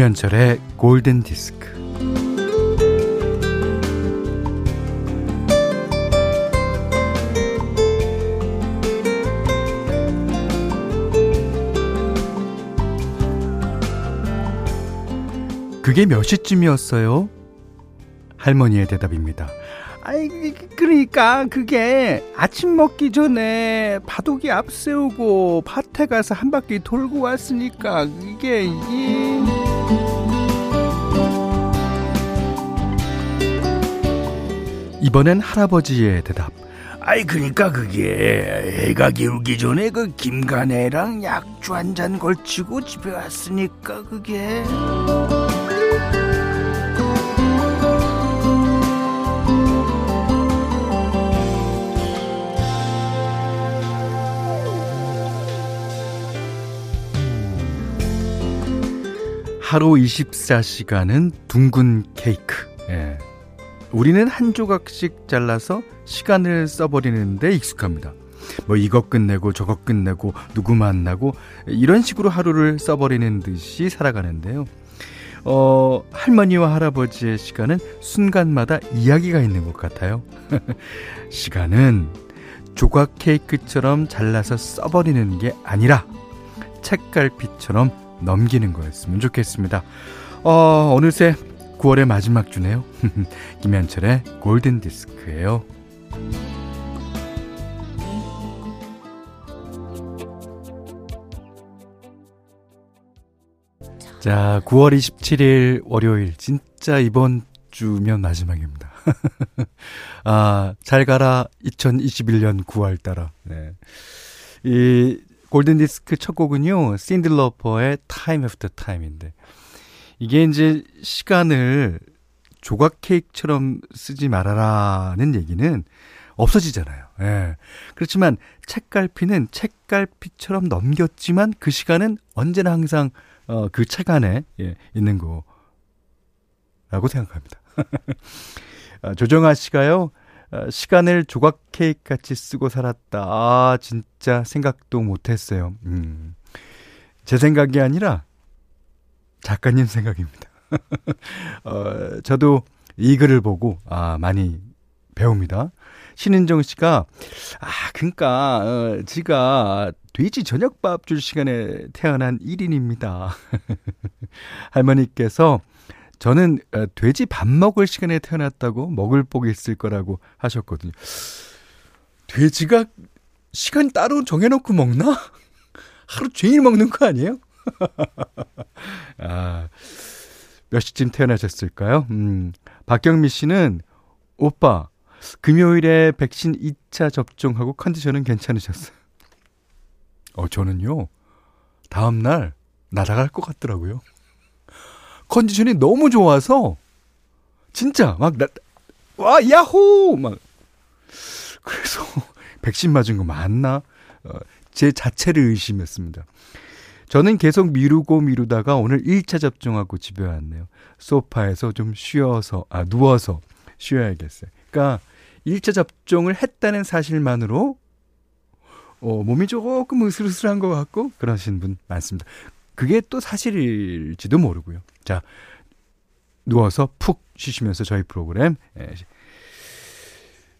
김현철의 골든 디스크. 그게 몇 시쯤이었어요? 할머니의 대답입니다. 아이 그러니까 그게 아침 먹기 전에 바둑이 앞세우고 밭에 가서 한 바퀴 돌고 왔으니까 이게 이 이번엔 할아버지의 대답. 아이 그니까 그게 애가 기울기 전에 그 김간애랑 약주 한 잔 걸치고 집에 왔으니까 그게 하루 24시간은 둥근 케이크. 예. 우리는 한 조각씩 잘라서 시간을 써버리는데 익숙합니다. 뭐 이것 끝내고 저것 끝내고 누구 만나고 이런 식으로 하루를 써버리는 듯이 살아가는데요. 어, 할머니와 할아버지의 시간은 순간마다 이야기가 있는 것 같아요. 시간은 조각 케이크처럼 잘라서 써버리는 게 아니라 책갈피처럼 넘기는 거였으면 좋겠습니다. 어, 어느새 9월의 마지막 주네요. 김현철의 골든 디스크예요. 자, 9월 27일 월요일 진짜 이번 주면 마지막입니다. 아, 잘 가라 2021년 9월 따라. 네. 이 골든 디스크 첫 곡은요, 신들러퍼의 Time After Time인데, 이게 이제 시간을 조각 케이크처럼 쓰지 말아라는 얘기는 없어지잖아요. 예. 그렇지만 책갈피는 책갈피처럼 넘겼지만 그 시간은 언제나 항상 어, 그책 안에 예, 있는 거라고 생각합니다. 아, 조정아 씨가요, 어, 시간을 조각 케이크 같이 쓰고 살았다. 아, 진짜 생각도 못했어요. 음. 제 생각이 아니라 작가님 생각입니다. 어, 저도 이 글을 보고, 아, 많이 배웁니다. 신은정 씨가, 아, 그니까, 어, 지가 돼지 저녁밥 줄 시간에 태어난 1인입니다. 할머니께서 저는 어, 돼지 밥 먹을 시간에 태어났다고 먹을 복이 있을 거라고 하셨거든요. 돼지가 시간 따로 정해놓고 먹나? 하루 종일 먹는 거 아니에요? 아, 몇 시쯤 태어나셨을까요? 음, 박경미 씨는, 오빠, 금요일에 백신 2차 접종하고 컨디션은 괜찮으셨어요? 어, 저는요, 다음날 날아갈 것 같더라고요. 컨디션이 너무 좋아서 진짜 막 나, 와 야호 막 그래서 백신 맞은 거 맞나 어, 제 자체를 의심했습니다. 저는 계속 미루고 미루다가 오늘 1차 접종하고 집에 왔네요. 소파에서 좀 쉬어서 아 누워서 쉬어야겠어요. 그러니까 1차 접종을 했다는 사실만으로 어, 몸이 조금 으슬으슬한 것 같고 그러신 분 많습니다. 그게 또 사실일지도 모르고요. 자, 누워서 푹 쉬시면서 저희 프로그램 예,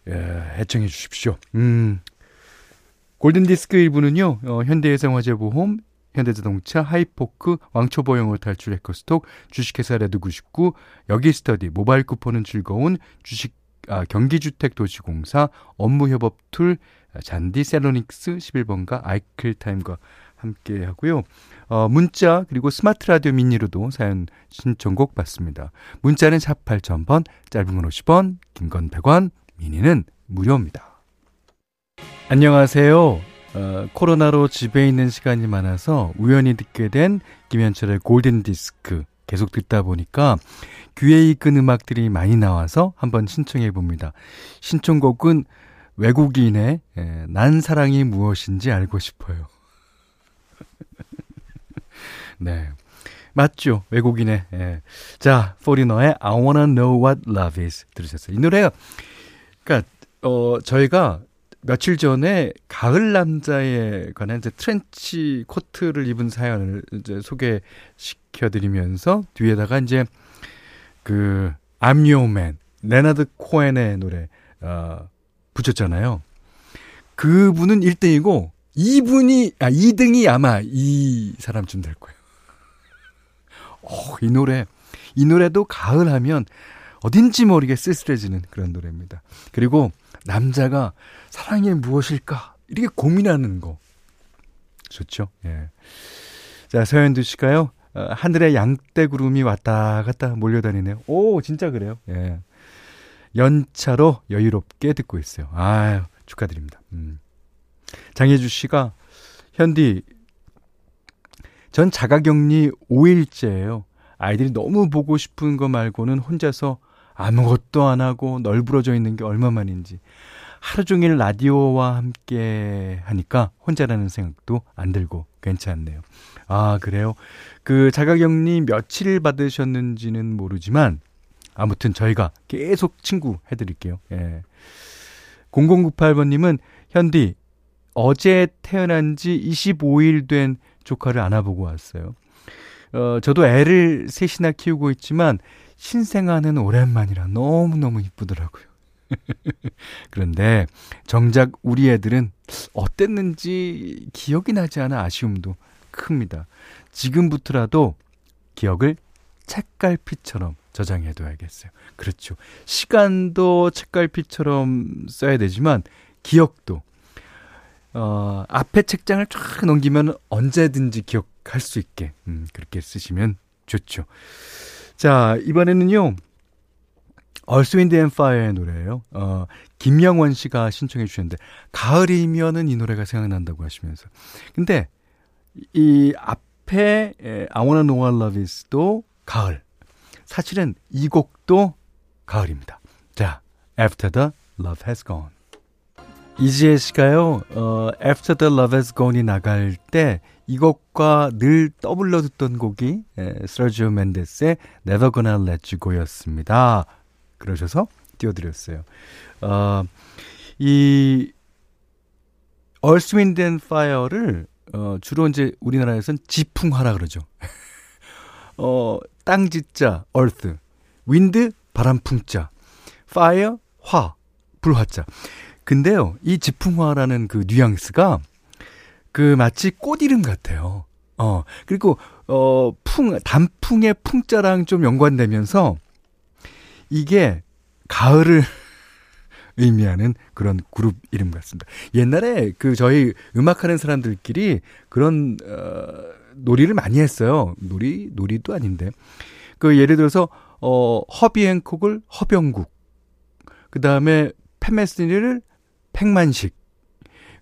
예, 애청해 주십시오. 음, 골든디스크 1부는요, 어, 현대해상화재보험, 현대자동차, 하이포크, 왕초보영어 탈출 에코스톡, 주식회사 레드99, 여기스터디, 모바일 쿠폰은 즐거운 주식 아, 경기주택도시공사, 업무협업 tool, 잔디 셀로닉스 11번가 아이클타임과 함께 하고요. 어, 문자 그리고 스마트 라디오 미니로도 사연 신청곡 받습니다. 문자는 샵 8000번, 짧은 건 50원, 긴 건 100원, 미니는 무료입니다. 안녕하세요. 어, 코로나로 집에 있는 시간이 많아서 우연히 듣게 된 김현철의 골든 디스크 계속 듣다 보니까 귀에 익은 음악들이 많이 나와서 한번 신청해 봅니다. 신청곡은 외국인의 에, 난 사랑이 무엇인지 알고 싶어요. 네. 맞죠. 외국인의. 예. 자, 포리너의 I wanna know what love is 들으셨어요. 이 노래가, 그니까, 어, 저희가 며칠 전에 가을 남자에 관한 이제 트렌치 코트를 입은 사연을 이제 소개시켜 드리면서 뒤에다가 이제 그 I'm Your Man 레나드 코엔의 노래 어 붙였잖아요. 그분은 1등이고 2분이 아 2등이 아마 이 사람쯤 될 거예요. 어, 이 노래 이 노래도 가을 하면 어딘지 모르게 쓸쓸해지는 그런 노래입니다. 그리고 남자가 사랑이 무엇일까? 이렇게 고민하는 거. 좋죠? 예. 자, 서현두 씨가요. 어, 하늘에 양떼 구름이 왔다 갔다 몰려다니네요. 오, 진짜 그래요. 예. 연차로 여유롭게 듣고 있어요. 아유, 축하드립니다. 음. 장혜주 씨가 현디 전 자가격리 5일째예요. 아이들이 너무 보고 싶은 거 말고는 혼자서 아무것도 안 하고 널브러져 있는 게 얼마만인지 하루 종일 라디오와 함께 하니까 혼자라는 생각도 안 들고 괜찮네요. 아, 그래요? 그 자가격리 며칠 받으셨는지는 모르지만 아무튼 저희가 계속 친구 해드릴게요. 예. 0098번님은 현디 어제 태어난 지 25일 된 조카를 안아보고 왔어요. 어, 저도 애를 셋이나 키우고 있지만 신생아는 오랜만이라 너무너무 이쁘더라고요. 그런데 정작 우리 애들은 어땠는지 기억이 나지 않아 아쉬움도 큽니다. 지금부터라도 기억을 책갈피처럼 저장해둬야겠어요. 그렇죠. 시간도 책갈피처럼 써야 되지만 기억도 어, 앞에 책장을 쫙 넘기면 언제든지 기억할 수 있게 음, 그렇게 쓰시면 좋죠. 자, 이번에는요. Earth Wind and Fire의 노래예요. 어, 김영원 씨가 신청해 주셨는데 가을이면은 이 노래가 생각난다고 하시면서. 근데 이 앞에 에, I Wanna Know What Love Is도 가을. 사실은 이 곡도 가을입니다. 자, After the Love Has Gone. 이지혜 씨가요, 어, After the Love Has Gone이 나갈 때 이 곡과 늘 떠불러 듣던 곡이 에, 서지오 맨데스의 Never Gonna Let You Go였습니다. 그러셔서 띄워드렸어요. 어, 이 Earth, Wind and Fire를 어, 주로 이제 우리나라에선 지풍화라 그러죠. 어, 땅 지자, earth, wind, 바람풍자, fire, 화, 불화자. 근데요, 이 지풍화라는 그 뉘앙스가 그 마치 꽃 이름 같아요. 어, 그리고, 어, 풍, 단풍의 풍자랑 좀 연관되면서 이게 가을을 의미하는 그런 그룹 이름 같습니다. 옛날에 그 저희 음악하는 사람들끼리 그런, 어, 놀이를 많이 했어요. 놀이, 놀이도 아닌데. 그 예를 들어서, 어, 허비 앤콕을 허병국. 그 다음에 팬메스니를 팽만식.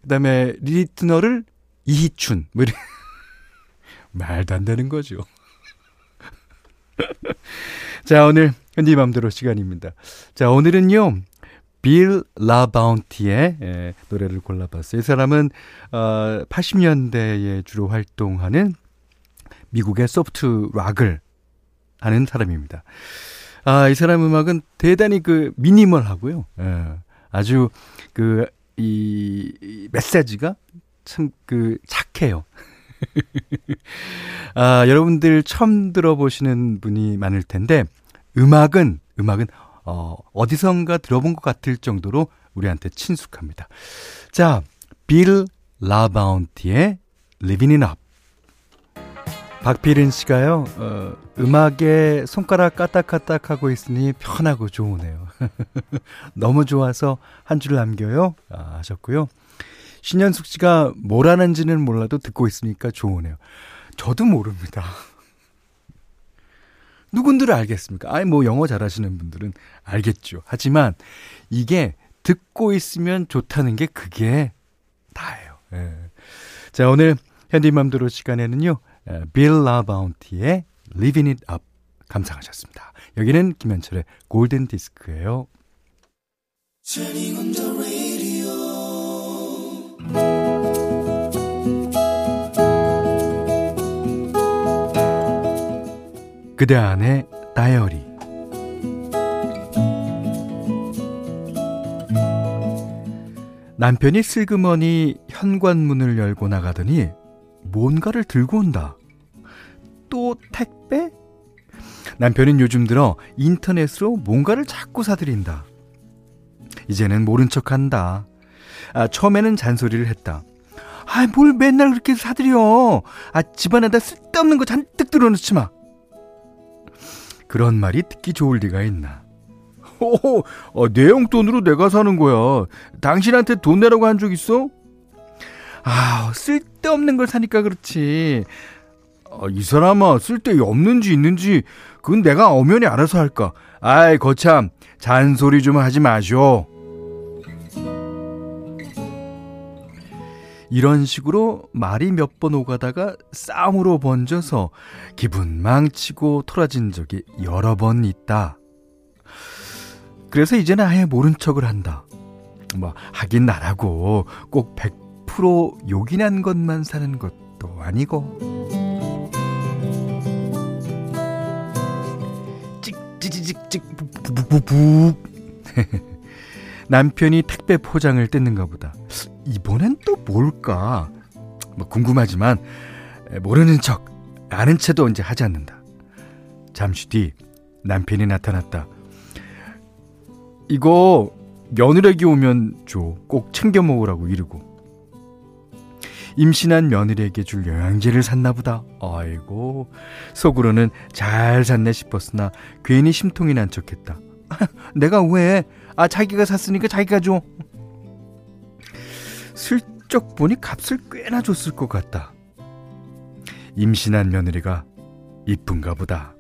그 다음에 리트너를 이희춘. 뭐 이런. 말도 안 되는 거죠. 자, 오늘 현디 맘대로 시간입니다. 자, 오늘은요. 빌 라바운티의 예, 노래를 골라봤어요. 이 사람은 어, 80년대에 주로 활동하는 미국의 소프트 락을 하는 사람입니다. 아, 이 사람 음악은 대단히 그 미니멀하고요. 예, 아주 그, 이, 이 메시지가 참 그 착해요. 아, 여러분들 처음 들어보시는 분이 많을 텐데, 음악은, 음악은, 어, 어디선가 들어본 것 같을 정도로 우리한테 친숙합니다. 자, 빌 라바운티의 Living It Up. 박필은 씨가요, 어, 음악에 손가락 까딱까딱 하고 있으니 편하고 좋으네요. 너무 좋아서 한 줄 남겨요. 아, 하셨고요. 신현숙 씨가 뭘 하는지는 몰라도 듣고 있으니까 좋으네요. 저도 모릅니다. 누군들 알겠습니까? 아니, 뭐, 영어 잘하시는 분들은 알겠죠. 하지만, 이게 듣고 있으면 좋다는 게 그게 다예요. 예. 자, 오늘 현디맘대로 시간에는요, 빌 라바운티의 Living It Up 감상하셨습니다. 여기는 김현철의 골든 디스크예요. 그대 안의 다이어리 남편이 슬그머니 현관문을 열고 나가더니 뭔가를 들고 온다. 또 택배? 남편은 요즘 들어 인터넷으로 뭔가를 자꾸 사들인다. 이제는 모른 척 한다. 아, 처음에는 잔소리를 했다. 아, 뭘 맨날 그렇게 사들여. 아, 집안에다 쓸데없는 거 잔뜩 들어놓지 마. 그런 말이 듣기 좋을 리가 있나. 오, 어, 내 용돈으로 내가 사는 거야. 당신한테 돈 내라고 한 적 있어? 아, 쓸데없는 걸 사니까 그렇지. 아, 이 사람아, 쓸데 없는지 있는지, 그건 내가 엄연히 알아서 할까. 아이, 거참, 잔소리 좀 하지 마쇼. 이런 식으로 말이 몇 번 오가다가 싸움으로 번져서 기분 망치고 토라진 적이 여러 번 있다. 그래서 이제는 아예 모른 척을 한다. 뭐, 하긴 나라고 꼭 100% 요긴한 것만 사는 것도 아니고. 찍찍찍찍 북북북북 남편이 택배 포장을 뜯는가 보다. 이번엔 또 뭘까? 뭐 궁금하지만 모르는 척 아는 채도 이제 하지 않는다. 잠시 뒤 남편이 나타났다. 이거 며느리기 오면 줘. 꼭 챙겨 먹으라고 이르고. 임신한 며느리에게 줄 영양제를 샀나 보다. 아이고, 속으로는 잘 샀네 싶었으나 괜히 심통이 난 척했다. 내가 왜? 아, 자기가 샀으니까 자기가 줘. 슬쩍 보니 값을 꽤나 줬을 것 같다. 임신한 며느리가 이쁜가 보다.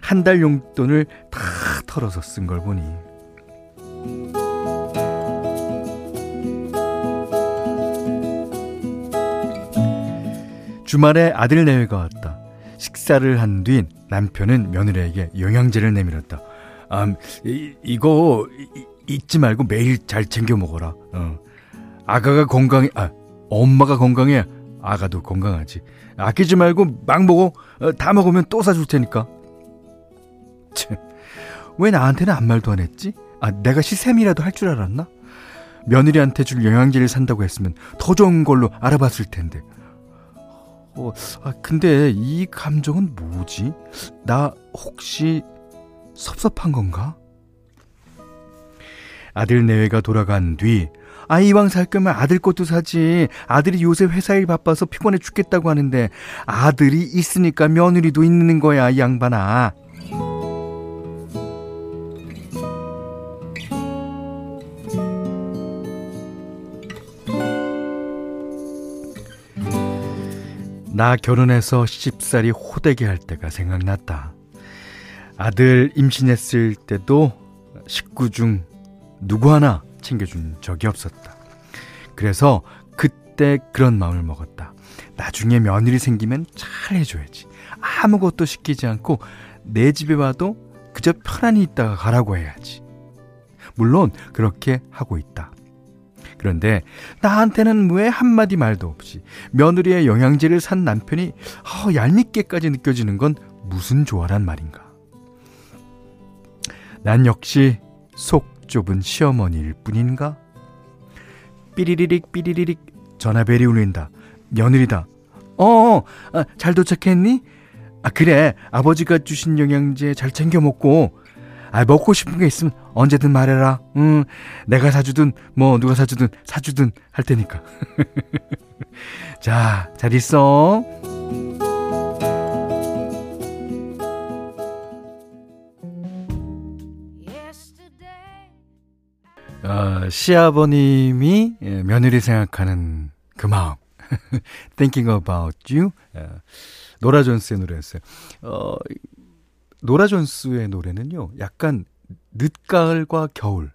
한 달 용돈을 다 털어서 쓴 걸 보니. 주말에 아들 내외가 왔다. 식사를 한 뒤 남편은 며느리에게 영양제를 내밀었다. 아, 이, 이거 이, 잊지 말고 매일 잘 챙겨 먹어라. 어. 아가가 건강해, 아, 엄마가 건강해. 아가도 건강하지. 아끼지 말고 막 먹어. 어, 다 먹으면 또 사줄 테니까. 참, 왜 나한테는 아무 말도 안 했지? 아, 내가 시샘이라도 할 줄 알았나? 며느리한테 줄 영양제를 산다고 했으면 더 좋은 걸로 알아봤을 텐데. 어, 아, 근데 이 감정은 뭐지? 나 혹시 섭섭한 건가? 아들 내외가 돌아간 뒤, 아, 이왕 살 거면 아들 것도 사지. 아들이 요새 회사 일 바빠서 피곤해 죽겠다고 하는데, 아들이 있으니까 며느리도 있는 거야, 이 양반아. 나 결혼해서 시집살이 호되게 할 때가 생각났다. 아들 임신했을 때도 식구 중 누구 하나 챙겨준 적이 없었다. 그래서 그때 그런 마음을 먹었다. 나중에 며느리 생기면 잘 해줘야지. 아무것도 시키지 않고 내 집에 와도 그저 편안히 있다가 가라고 해야지. 물론 그렇게 하고 있다. 그런데 나한테는 왜 한마디 말도 없이 며느리의 영양제를 산 남편이 어, 얄밉게까지 느껴지는 건 무슨 조화란 말인가. 난 역시 속 좁은 시어머니일 뿐인가? 삐리리릭 삐리리릭 전화벨이 울린다. 며느리다. 어, 어 아, 잘 도착했니? 아 그래 아버지가 주신 영양제 잘 챙겨 먹고 아, 먹고 싶은 게 있으면 언제든 말해라. 응, 내가 사주든, 뭐, 누가 사주든, 사주든 할 테니까. 자, 잘 있어. 어, 시아버님이 예, 며느리 생각하는 그 마음. Thinking about you. 예, 노라 존스의 노래였어요. 어, 노라 존스의 노래는요, 약간 늦가을과 겨울.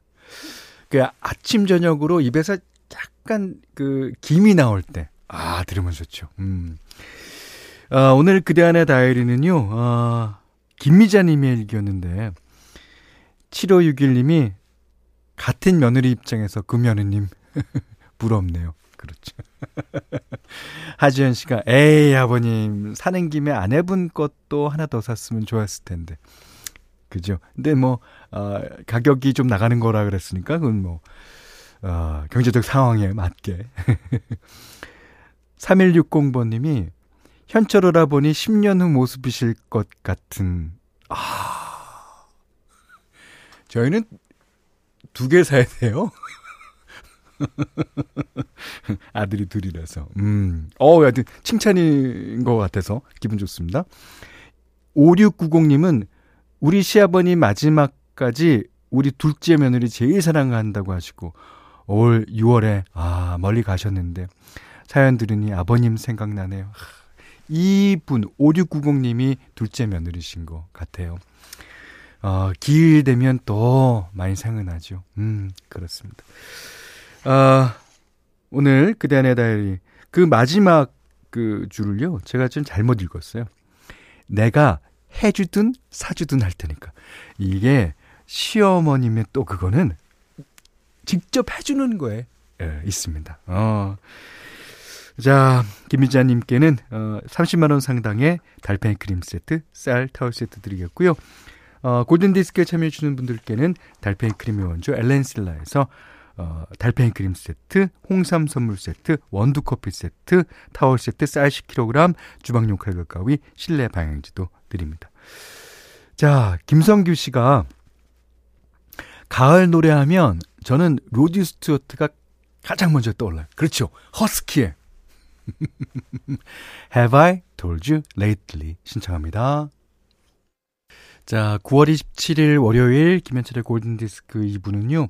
그 아침 저녁으로 입에서 약간 그 김이 나올 때, 아 들으면 좋죠. 음. 아, 오늘 그대 안의 다이어리는요, 아, 김미자님의 일기였는데, 7561님이 같은 며느리 입장에서 그 며느님 부럽네요. 그렇죠. 하지연 씨가 에이 아버님 사는 김에 아내분 것도 하나 더 샀으면 좋았을 텐데. 그죠? 근데 뭐 어, 가격이 좀 나가는 거라 그랬으니까 그건 뭐 어, 경제적 상황에 맞게. 3160번 님이 현철 오라보니 10년 후 모습이실 것 같은, 아. 저희는 두 개 사야 돼요. 아들이 둘이라서. 음. 어, 하여튼 칭찬인 것 같아서 기분 좋습니다. 5690님은 우리 시아버님 마지막까지 우리 둘째 며느리 제일 사랑한다고 하시고 올 6월에 아 멀리 가셨는데 사연 들으니 아버님 생각나네요. 이분 5690님이 둘째 며느리신 것 같아요. 어, 기일 되면 또 많이 생각나죠. 음 그렇습니다. 아 오늘 그대 안의 다이어리 그 마지막 그 줄을요 제가 좀 잘못 읽었어요. 내가 해주든 사주든 할 테니까 이게 시어머님의 또 그거는 직접 해주는 거에 예, 있습니다. 어. 자, 김미자님께는 어, 30만원 상당의 달팽이 크림 세트, 쌀, 타월 세트 드리겠고요. 어, 골든디스크에 참여해주는 분들께는 달팽이 크림의 원조 엘렌실라에서 어, 달팽이 크림 세트, 홍삼 선물 세트, 원두 커피 세트, 타월 세트, 쌀 10kg, 주방용 칼과 가위, 실내 방향제도 드립니다. 자, 김성규 씨가 가을 노래하면 저는 로드 스튜어트가 가장 먼저 떠올라요. 그렇죠. 허스키의 Have I told you lately 신청합니다. 자, 9월 27일 월요일 김현철의 골든디스크 2부는요.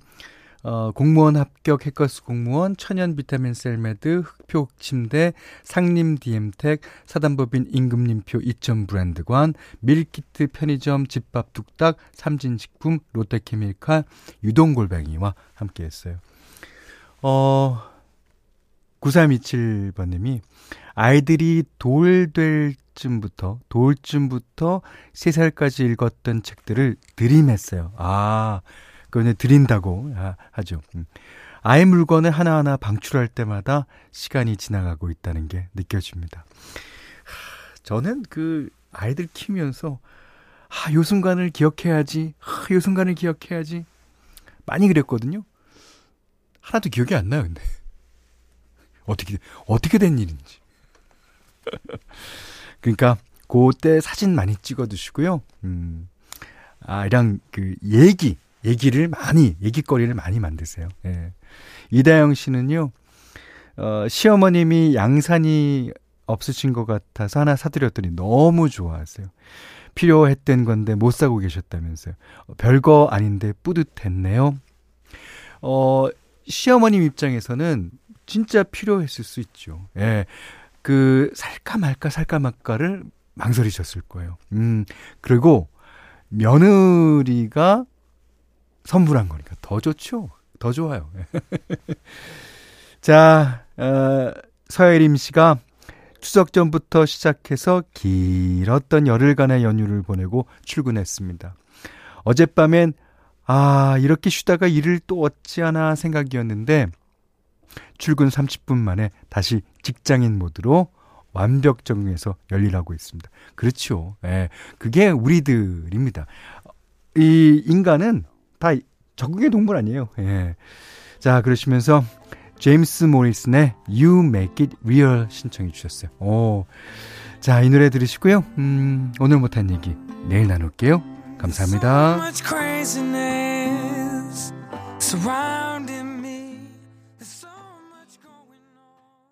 어, 공무원 합격 해커스 공무원, 천연 비타민 셀메드, 흑표 침대, 상림 디엠텍, 사단법인 임금님표 이천 브랜드관, 밀키트 편의점 집밥 뚝딱, 삼진식품, 롯데케미칼, 유동골뱅이와 함께 했어요. 어, 9327번님이 아이들이 돌 될 쯤부터, 돌쯤부터 3살까지 읽었던 책들을 드림했어요. 아, 그걸 드린다고 하죠. 음. 아이 물건을 하나하나 방출할 때마다 시간이 지나가고 있다는 게 느껴집니다. 저는 그 아이들 키우면서 아, 요 순간을 기억해야지. 아, 요 순간을 기억해야지. 많이 그랬거든요. 하나도 기억이 안 나요, 근데. 어떻게, 어떻게 된 일인지. 그러니까, 그때 사진 많이 찍어 두시고요. 음, 아이랑 그 얘기, 얘기를 많이, 얘기거리를 많이 만드세요. 예. 이다영 씨는요, 어, 시어머님이 양산이 없으신 것 같아서 하나 사드렸더니 너무 좋아하세요. 필요했던 건데 못 사고 계셨다면서요. 어, 별거 아닌데 뿌듯했네요. 어, 시어머님 입장에서는 진짜 필요했을 수 있죠. 예. 그, 살까 말까 살까 말까를 망설이셨을 거예요. 음, 그리고 며느리가 선물한 거니까 더 좋죠. 더 좋아요. 자, 어, 서예림 씨가 추석 전부터 시작해서 길었던 열흘간의 연휴를 보내고 출근했습니다. 어젯밤엔 아, 이렇게 쉬다가 일을 또 않아 생각이었는데 출근 30분 만에 다시 직장인 모드로 완벽 적응해서 열일하고 있습니다. 그렇죠. 예. 그게 우리들입니다. 이 인간은 다 적응의 동물 아니에요. 예. 자, 그러시면서 제임스 모리슨의 You Make It Real 신청해 주셨어요. 오. 자, 이 노래 들으시고요. 음, 오늘 못한 얘기 내일 나눌게요. 감사합니다.